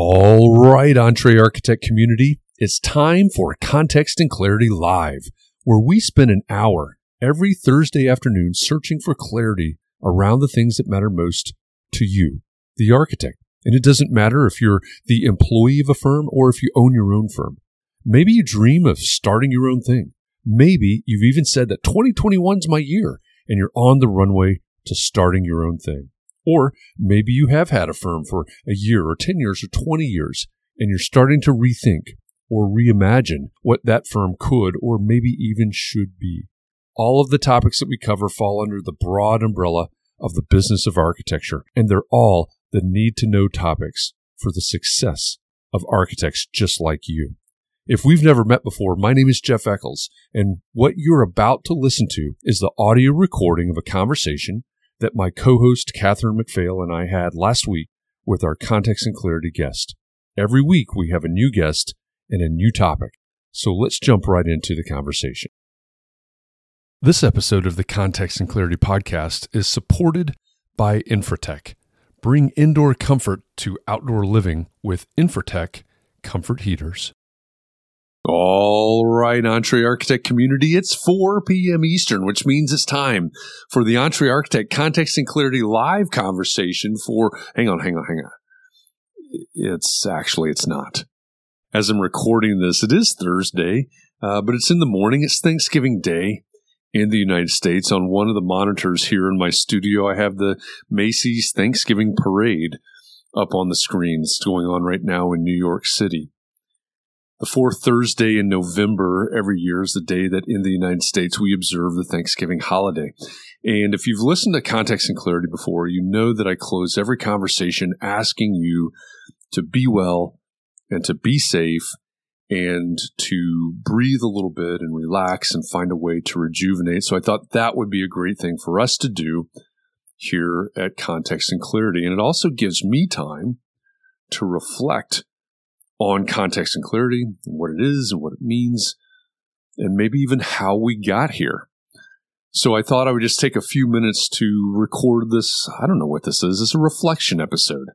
All right, Entre Architect community, it's time for Context and Clarity Live, where we spend an hour every Thursday afternoon searching for clarity around the things that matter most to you, the architect. And it doesn't matter if you're the employee of a firm or if you own your own firm. Maybe you dream of starting your own thing. Maybe you've even said that 2021's my year and you're on the runway to starting your own thing. Or maybe you have had a firm for a year or 10 years or 20 years and you're starting to rethink or reimagine what that firm could or maybe even should be. All of the topics that we cover fall under the broad umbrella of the business of architecture, and they're all the need to know topics for the success of architects just like you. If we've never met before, my name is Jeff Eccles, and what you're about to listen to is the audio recording of a conversation that my co host Catherine McPhail and I had last week with our Context and Clarity guest. Every week we have a new guest and a new topic, so let's jump right into the conversation. This episode of the Context and Clarity podcast is supported by Infratech. Bring indoor comfort to outdoor living with Infratech comfort heaters. All right, EntreArchitect community, it's 4 p.m. Eastern, which means it's time for the EntreArchitect Context and Clarity live conversation for, hang on, hang on, hang on. It's actually, it's not. As I'm recording this, it is Thursday, uh, but it's in the morning. It's Thanksgiving Day in the United States. On one of the monitors here in my studio, I have the Macy's Thanksgiving Parade up on the screen. It's going on right now in New York City. The fourth Thursday in November every year is the day that in the United States we observe the Thanksgiving holiday. And if you've listened to Context and Clarity before, you know that I close every conversation asking you to be well and to be safe and to breathe a little bit and relax and find a way to rejuvenate. So I thought that would be a great thing for us to do here at Context and Clarity. And it also gives me time to reflect on context and clarity and what it is and what it means, and maybe even how we got here. So I thought I would just take a few minutes to record this. I don't know what this is. It's a reflection episode.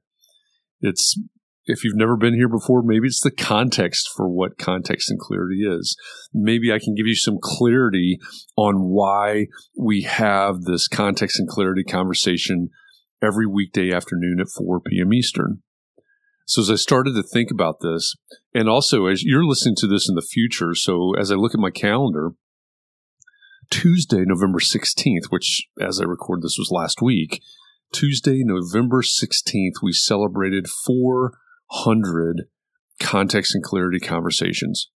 It's, if you've never been here before, maybe it's the context for what context and clarity is. Maybe I can give you some clarity on why we have this context and clarity conversation every weekday afternoon at 4 p.m. Eastern. So as I started to think about this, and also as you're listening to this in the future, so as I look at my calendar, Tuesday, November 16th, which as I record this was last week, Tuesday, November 16th, we celebrated 400 context and clarity conversations.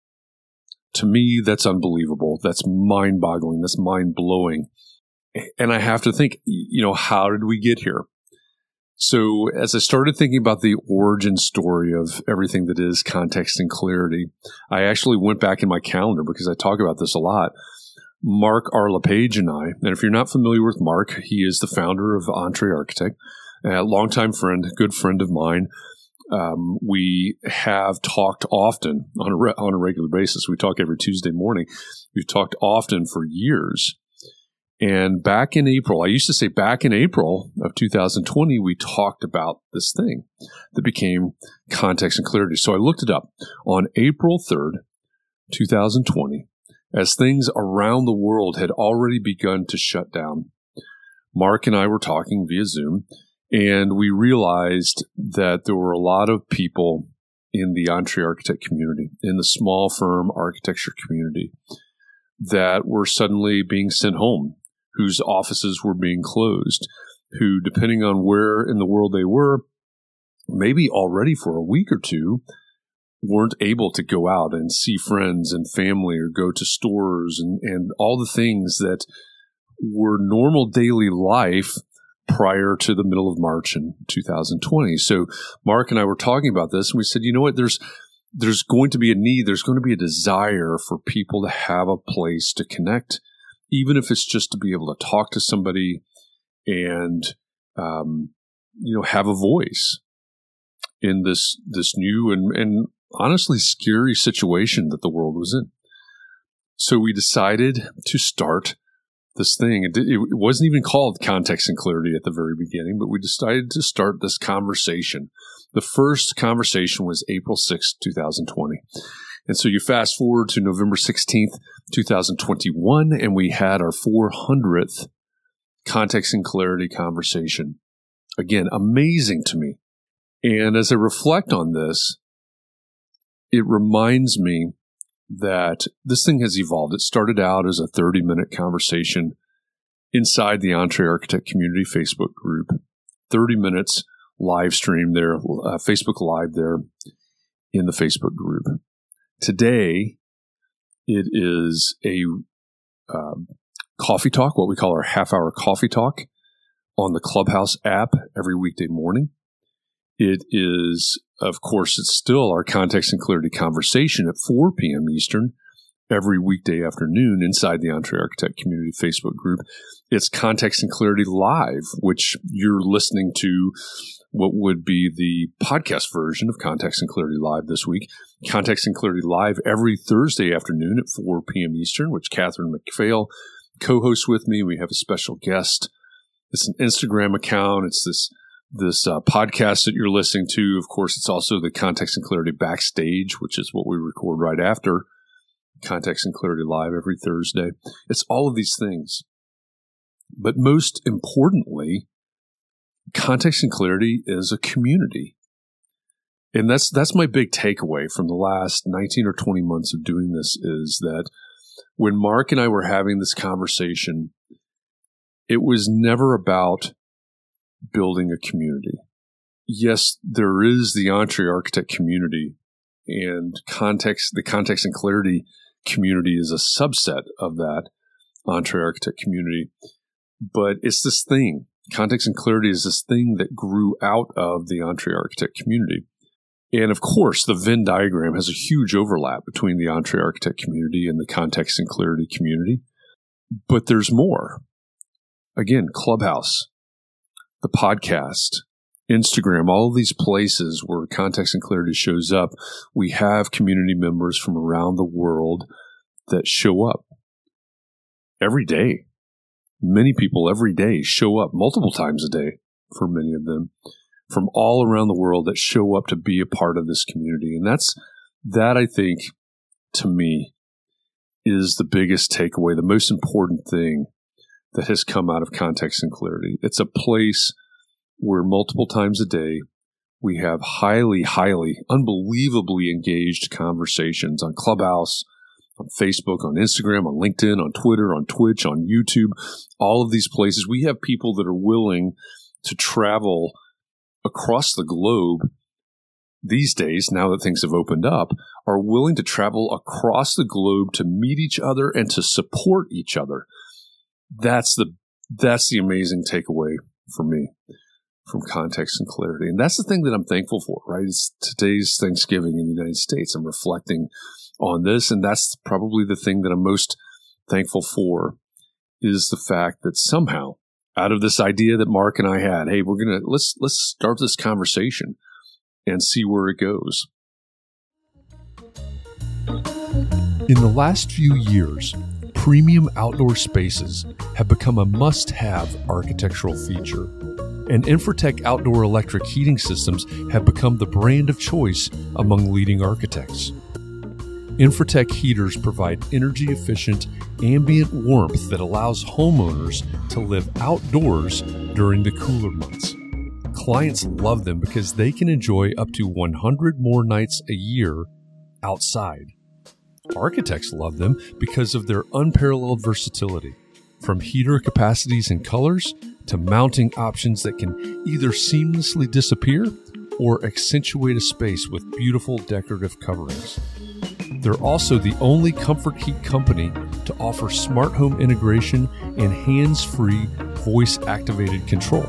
To me, that's unbelievable. That's mind boggling. That's mind blowing. And I have to think, you know, how did we get here? So, as I started thinking about the origin story of everything that is context and clarity, I actually went back in my calendar because I talk about this a lot. Mark R. LePage and I, and if you're not familiar with Mark, he is the founder of Entre Architect, a longtime friend, good friend of mine. Um, we have talked often on a, re- on a regular basis. We talk every Tuesday morning. We've talked often for years and back in April, I used to say back in April of 2020, we talked about this thing that became context and clarity. So I looked it up on April 3rd, 2020, as things around the world had already begun to shut down. Mark and I were talking via Zoom, and we realized that there were a lot of people in the Entre Architect community, in the small firm architecture community, that were suddenly being sent home whose offices were being closed, who, depending on where in the world they were, maybe already for a week or two, weren't able to go out and see friends and family or go to stores and, and all the things that were normal daily life prior to the middle of March in 2020. So Mark and I were talking about this and we said, you know what, there's there's going to be a need, there's going to be a desire for people to have a place to connect even if it's just to be able to talk to somebody and um, you know have a voice in this this new and and honestly scary situation that the world was in. So we decided to start this thing. It, it, wasn't even called context and clarity at the very beginning, but we decided to start this conversation. The first conversation was April 6, 2020. And so you fast forward to November 16th, 2021, and we had our 400th context and clarity conversation. Again, amazing to me. And as I reflect on this, it reminds me that this thing has evolved. It started out as a 30 minute conversation inside the EntreArchitect Community Facebook group, 30 minutes live stream there, uh, Facebook Live there in the Facebook group. Today, it is a um, coffee talk, what we call our half hour coffee talk on the Clubhouse app every weekday morning. It is, of course, it's still our context and clarity conversation at 4 p.m. Eastern every weekday afternoon inside the EntreArchitect Community Facebook group. It's Context and Clarity Live, which you're listening to what would be the podcast version of Context and Clarity Live this week. Context and Clarity Live every Thursday afternoon at 4 p.m. Eastern, which Catherine McPhail co hosts with me. We have a special guest. It's an Instagram account. It's this this uh, podcast that you're listening to. Of course, it's also the Context and Clarity Backstage, which is what we record right after Context and Clarity Live every Thursday. It's all of these things. But most importantly, context and clarity is a community. And that's that's my big takeaway from the last 19 or 20 months of doing this is that when Mark and I were having this conversation, it was never about building a community. Yes, there is the Entre Architect community and context, the context and clarity community is a subset of that Entre Architect community. But it's this thing Context and clarity is this thing that grew out of the Entre Architect community. And of course, the Venn diagram has a huge overlap between the Entre Architect community and the Context and Clarity community. But there's more. Again, Clubhouse, the podcast, Instagram, all these places where Context and Clarity shows up, we have community members from around the world that show up every day many people every day show up multiple times a day for many of them from all around the world that show up to be a part of this community. And that's, that I think to me is the biggest takeaway, the most important thing that has come out of context and clarity. It's a place where multiple times a day we have highly, highly, unbelievably engaged conversations on Clubhouse, on Facebook, on Instagram, on LinkedIn, on Twitter, on Twitch, on YouTube, all of these places. We have people that are willing to travel across the globe these days, now that things have opened up, are willing to travel across the globe to meet each other and to support each other. That's the that's the amazing takeaway for me. from context and clarity. And that's the thing that I'm thankful for, right? It's today's Thanksgiving in the United States. I'm reflecting on this. And that's probably the thing that I'm most thankful for is the fact that somehow out of this idea that Mark and I had, hey, we're going to let's, let's start this conversation and see where it goes. In the last few years, premium outdoor spaces have become a must have architectural feature, and Infratech outdoor electric heating systems have become the brand of choice among leading architects. Infratech heaters provide energy efficient ambient warmth that allows homeowners to live outdoors during the cooler months. Clients love them because they can enjoy up to 100 more nights a year outside. Architects love them because of their unparalleled versatility, from heater capacities and colors to mounting options that can either seamlessly disappear or accentuate a space with beautiful decorative coverings. They're also the only comfort heat company to offer smart home integration and hands free voice activated control.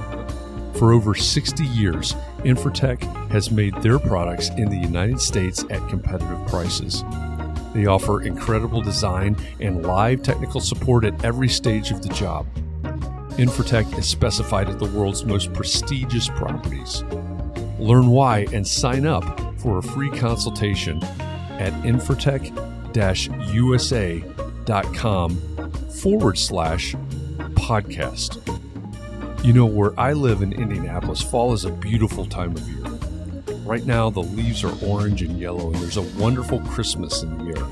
For over 60 years, Infratech has made their products in the United States at competitive prices. They offer incredible design and live technical support at every stage of the job. Infratech is specified at the world's most prestigious properties. Learn why and sign up for a free consultation at infratech usa.com forward slash podcast. You know, where I live in Indianapolis, fall is a beautiful time of year. Right now, the leaves are orange and yellow, and there's a wonderful Christmas in the air.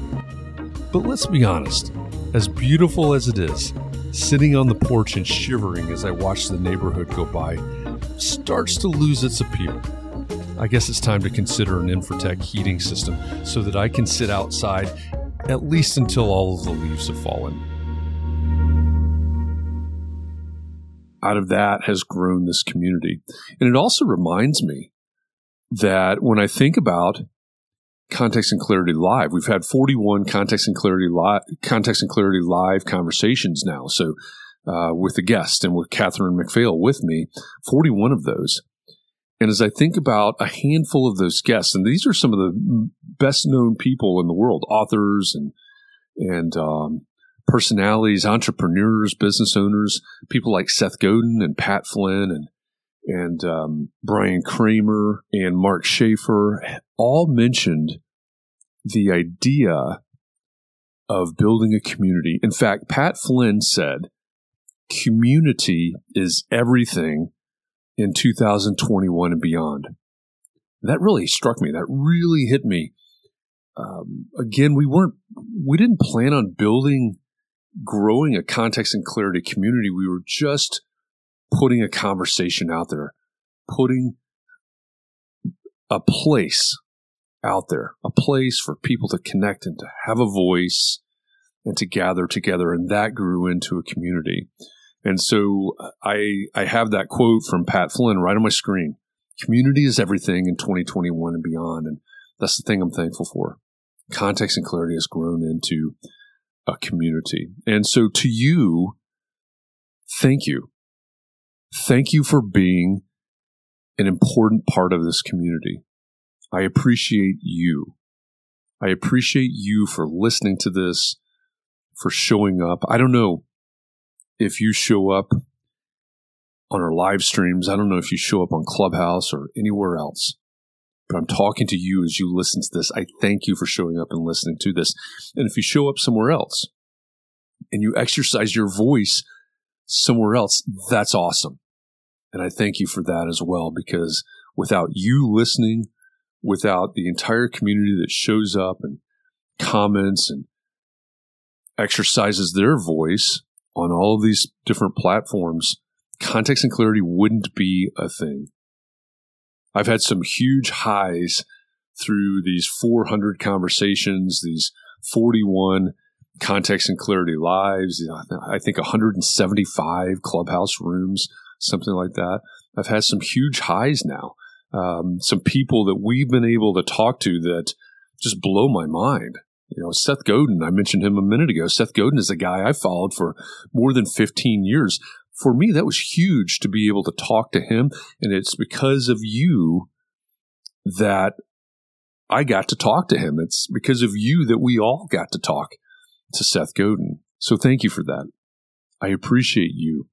But let's be honest, as beautiful as it is, sitting on the porch and shivering as I watch the neighborhood go by starts to lose its appeal. I guess it's time to consider an Infratech heating system so that I can sit outside at least until all of the leaves have fallen. Out of that has grown this community. And it also reminds me that when I think about Context and Clarity Live, we've had 41 Context and Clarity Live, Context and Clarity Live conversations now. So, uh, with the guest and with Catherine McPhail with me, 41 of those. And as I think about a handful of those guests, and these are some of the best known people in the world, authors and, and, um, personalities, entrepreneurs, business owners, people like Seth Godin and Pat Flynn and and um, Bryan Kramer and Mark Schaefer all mentioned the idea of building a community. In fact, Pat Flynn said, community is everything in 2021 and beyond. That really struck me. That really hit me. Um, again, we weren't, we didn't plan on building, growing a context and clarity community. We were just putting a conversation out there, putting a place out there, a place for people to connect and to have a voice and to gather together. And that grew into a community. And so uh, I, I have that quote from Pat Flynn right on my screen. Community is everything in 2021 and beyond. And that's the thing I'm thankful for. Context and clarity has grown into a community. And so to you, thank you Thank you for being an important part of this community. I appreciate you. I appreciate you for listening to this, for showing up. I don't know if you show up on our live streams. I don't know if you show up on Clubhouse or anywhere else, but I'm talking to you as you listen to this. I thank you for showing up and listening to this. And if you show up somewhere else and you exercise your voice somewhere else, that's awesome. And I thank you for that as well, because without you listening, without the entire community that shows up and comments and exercises their voice on all of these different platforms, context and clarity wouldn't be a thing. I've had some huge highs through these 400 conversations, these 41 context and clarity lives, I think 175 clubhouse rooms something like that. I've had some huge highs now. Um, some people that we've been able to talk to that just blow my mind. You know, Seth Godin, I mentioned him a minute ago. Seth Godin is a guy I followed for more than 15 years. for me, that was huge to be able to talk to him. And it's because of you that I got to talk to him. It's because of you that we all got to talk to Seth Godin. So thank you for that. I appreciate you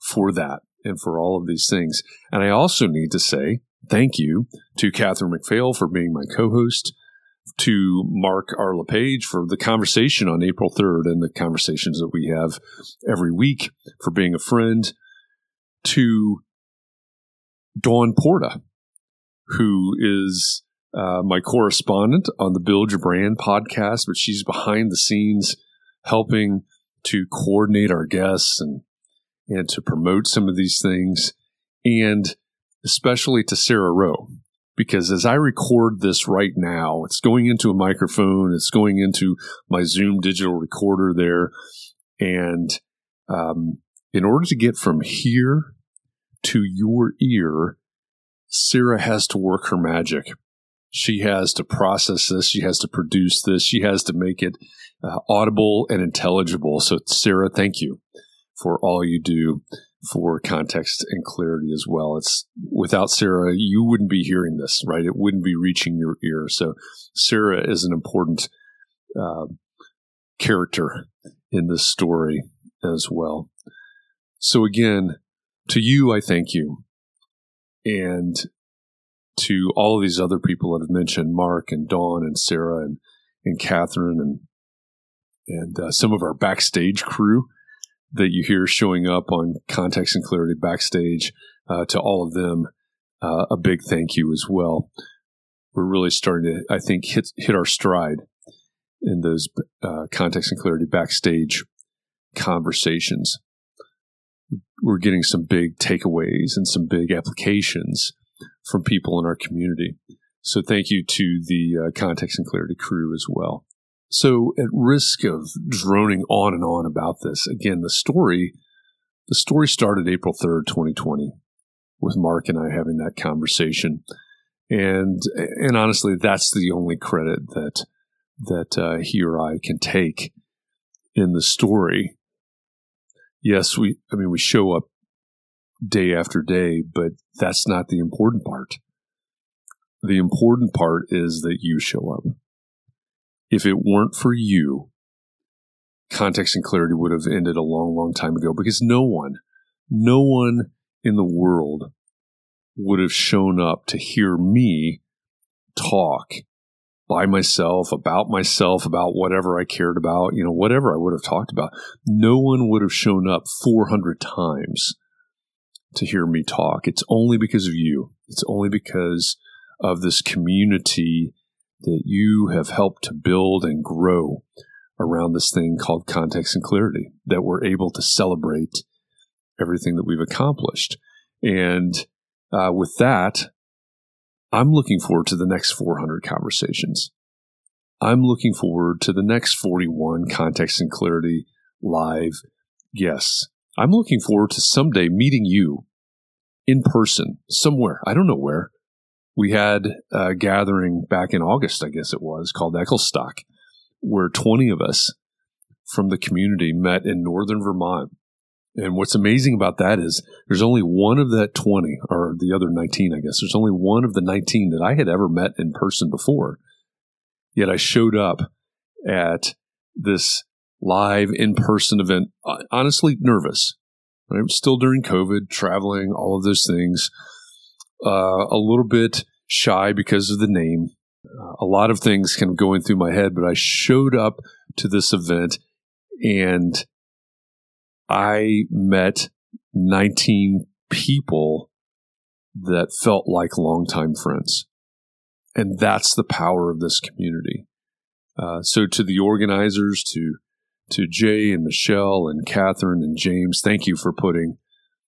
for that and for all of these things. And I also need to say thank you to Catherine McPhail for being my co host, to Mark R. LePage for the conversation on April 3rd and the conversations that we have every week for being a friend, to Dawn Porta, who is uh, my correspondent on the Build Your Brand podcast, but she's behind the scenes helping to coordinate our guests and and to promote some of these things, and especially to Sarah Rowe, because as I record this right now, it's going into a microphone, it's going into my Zoom digital recorder there, and um, in order to get from here to your ear, Sarah has to work her magic. She has to process this. She has to produce this. She has to make it uh, audible and intelligible. So, Sarah, thank you for all you do for context and clarity as well. It's without Sarah, you wouldn't be hearing this, right? It wouldn't be reaching your ear. So, Sarah is an important uh, character in this story as well. So, again, to you, I thank you. And to all of these other people that have mentioned, Mark and Dawn and Sarah and, and Catherine and and uh, some of our backstage crew that you hear showing up on Context and Clarity backstage. Uh, to all of them, uh, a big thank you as well. We're really starting to, I think, hit hit our stride in those uh, Context and Clarity backstage conversations. We're getting some big takeaways and some big applications from people in our community. So thank you to the uh, Context and Clarity crew as well. So at risk of droning on and on about this, again, the story, the story started April 3rd, 2020 with Mark and I having that conversation. And, and honestly, that's the only credit that, that uh, he or I can take in the story. Yes, we, I mean, we show up day after day, but that's not the important part. The important part is that you show up. If it weren't for you, context and clarity would have ended a long, long time ago because no one, no one in the world would have shown up to hear me talk by myself, about myself, about whatever I cared about, you know, whatever I would have talked about. No one would have shown up 400 times to hear me talk. It's only because of you. It's only because of this community that you have helped to build and grow around this thing called context and clarity that we're able to celebrate everything that we've accomplished. And uh, with that, I'm looking forward to the next 400 conversations. I'm looking forward to the next 41 context and clarity live guests. I'm looking forward to someday meeting you in person somewhere. I don't know where. We had a gathering back in August, I guess it was, called Ecclestock, where 20 of us from the community met in northern Vermont. And what's amazing about that is there's only one of that 20, or the other 19, I guess. There's only one of the 19 that I had ever met in person before. Yet I showed up at this live in person event, honestly nervous. Right? Still during COVID, traveling, all of those things. Uh, a little bit shy because of the name. A lot of things kind of going through my head, but I showed up to this event and I met 19 people that felt like longtime friends. And that's the power of this community. Uh, so to the organizers, to to Jay and Michelle and Catherine and James, thank you for putting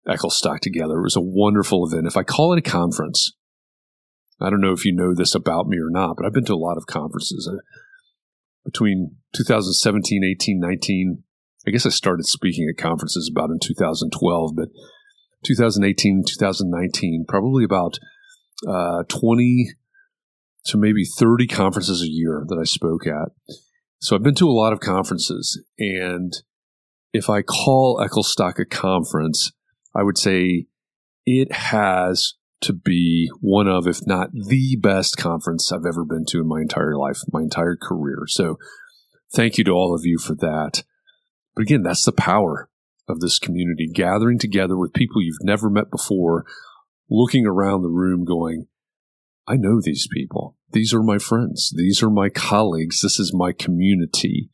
Ecclestock together. It was a wonderful event. If I call it a conference, I don't know if you know this about me or not, but I've been to a lot of conferences. Uh, between 2017, 18, 19, I guess I started speaking at conferences about in 2012, but 2018, 2019, probably about uh, 20 to maybe 30 conferences a year that I spoke at. So I've been to a lot of conferences, and if I call Ecclestock a conference, I would say it has to be one of, if not the best conference I've ever been to in my entire life, my entire career. So thank you to all of you for that. But again, that's the power of this community gathering together with people you've never met before, looking around the room going, I know these people. These are my friends. These are my colleagues. This is my community.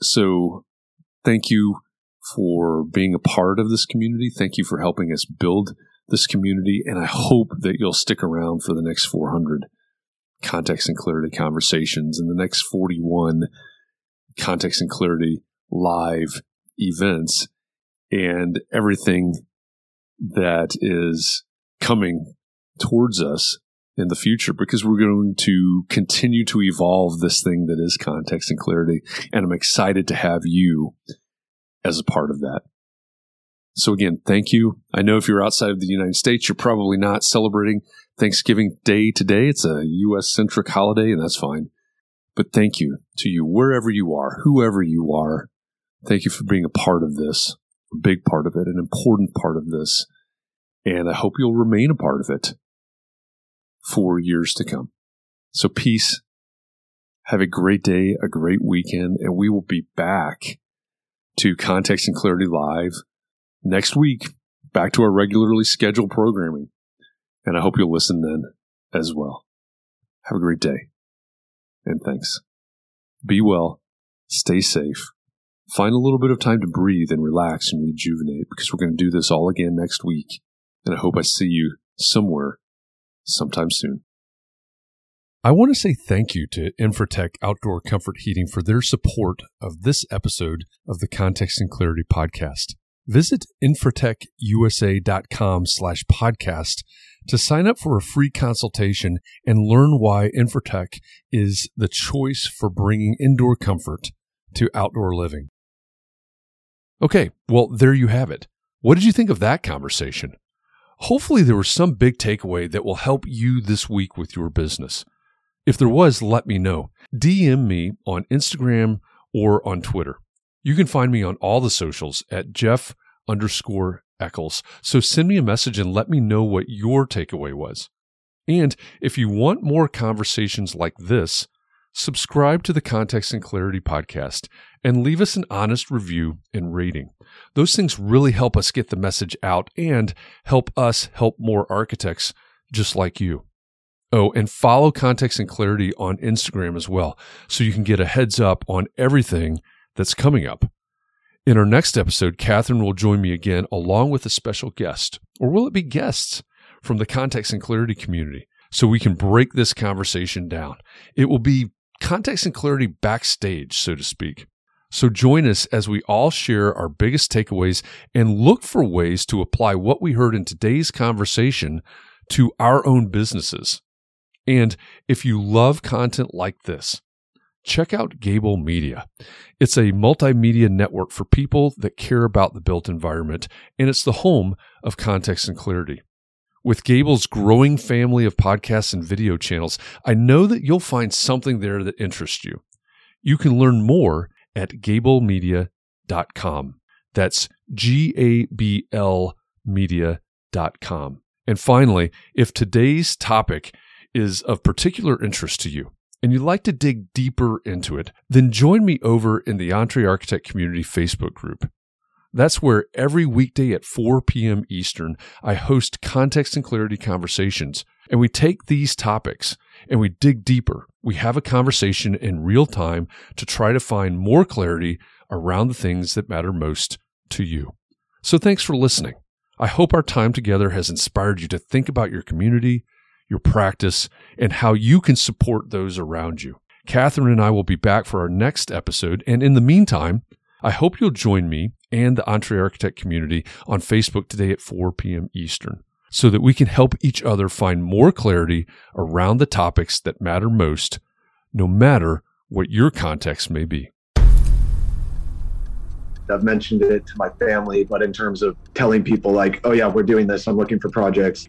So thank you for being a part of this community. Thank you for helping us build this community. And I hope that you'll stick around for the next 400 context and clarity conversations and the next 41 context and clarity live events and everything that is coming towards us in the future because we're going to continue to evolve this thing that is context and clarity. And I'm excited to have you as a part of that. So again, thank you. I know if you're outside of the United States, you're probably not celebrating Thanksgiving Day today. It's a U.S. centric holiday, and that's fine. But thank you to you, wherever you are, whoever you are. Thank you for being a part of this, a big part of it, an important part of this. And I hope you'll remain a part of it for years to come. So peace. Have a great day, a great weekend, and we will be back to Context and Clarity Live next week, back to our regularly scheduled programming. And I hope you'll listen then as well. Have a great day. And thanks. Be well. Stay safe. Find a little bit of time to breathe and relax and rejuvenate because we're going to do this all again next week. And I hope I see you somewhere sometime soon. I want to say thank you to Infratech Outdoor Comfort Heating for their support of this episode of the Context and Clarity podcast. Visit infratechusa.com slash podcast to sign up for a free consultation and learn why Infratech is the choice for bringing indoor comfort to outdoor living. Okay, well, there you have it. What did you think of that conversation? Hopefully, there was some big takeaway that will help you this week with your business. If there was, let me know. DM me on Instagram or on Twitter. You can find me on all the socials at Jeff underscore Eccles. So send me a message and let me know what your takeaway was. And if you want more conversations like this, subscribe to the Context and Clarity podcast and leave us an honest review and rating. Those things really help us get the message out and help us help more architects just like you. Oh, and follow Context and Clarity on Instagram as well, so you can get a heads up on everything that's coming up. In our next episode, Catherine will join me again along with a special guest, or will it be guests from the Context and Clarity community, so we can break this conversation down. It will be context and clarity backstage, so to speak. So join us as we all share our biggest takeaways and look for ways to apply what we heard in today's conversation to our own businesses. And if you love content like this, check out Gable Media. It's a multimedia network for people that care about the built environment, and it's the home of context and clarity. With Gable's growing family of podcasts and video channels, I know that you'll find something there that interests you. You can learn more at gablemedia.com. That's G A B L media.com. And finally, if today's topic is of particular interest to you and you'd like to dig deeper into it, then join me over in the EntreArchitect Community Facebook group. That's where every weekday at 4 p.m. Eastern, I host context and clarity conversations, and we take these topics and we dig deeper. We have a conversation in real time to try to find more clarity around the things that matter most to you. So thanks for listening. I hope our time together has inspired you to think about your community, your practice, and how you can support those around you. Catherine and I will be back for our next episode. And in the meantime, I hope you'll join me and the EntreArchitect community on Facebook today at 4 p.m. Eastern so that we can help each other find more clarity around the topics that matter most, no matter what your context may be. I've mentioned it to my family, but in terms of telling people, like, oh, yeah, we're doing this, I'm looking for projects.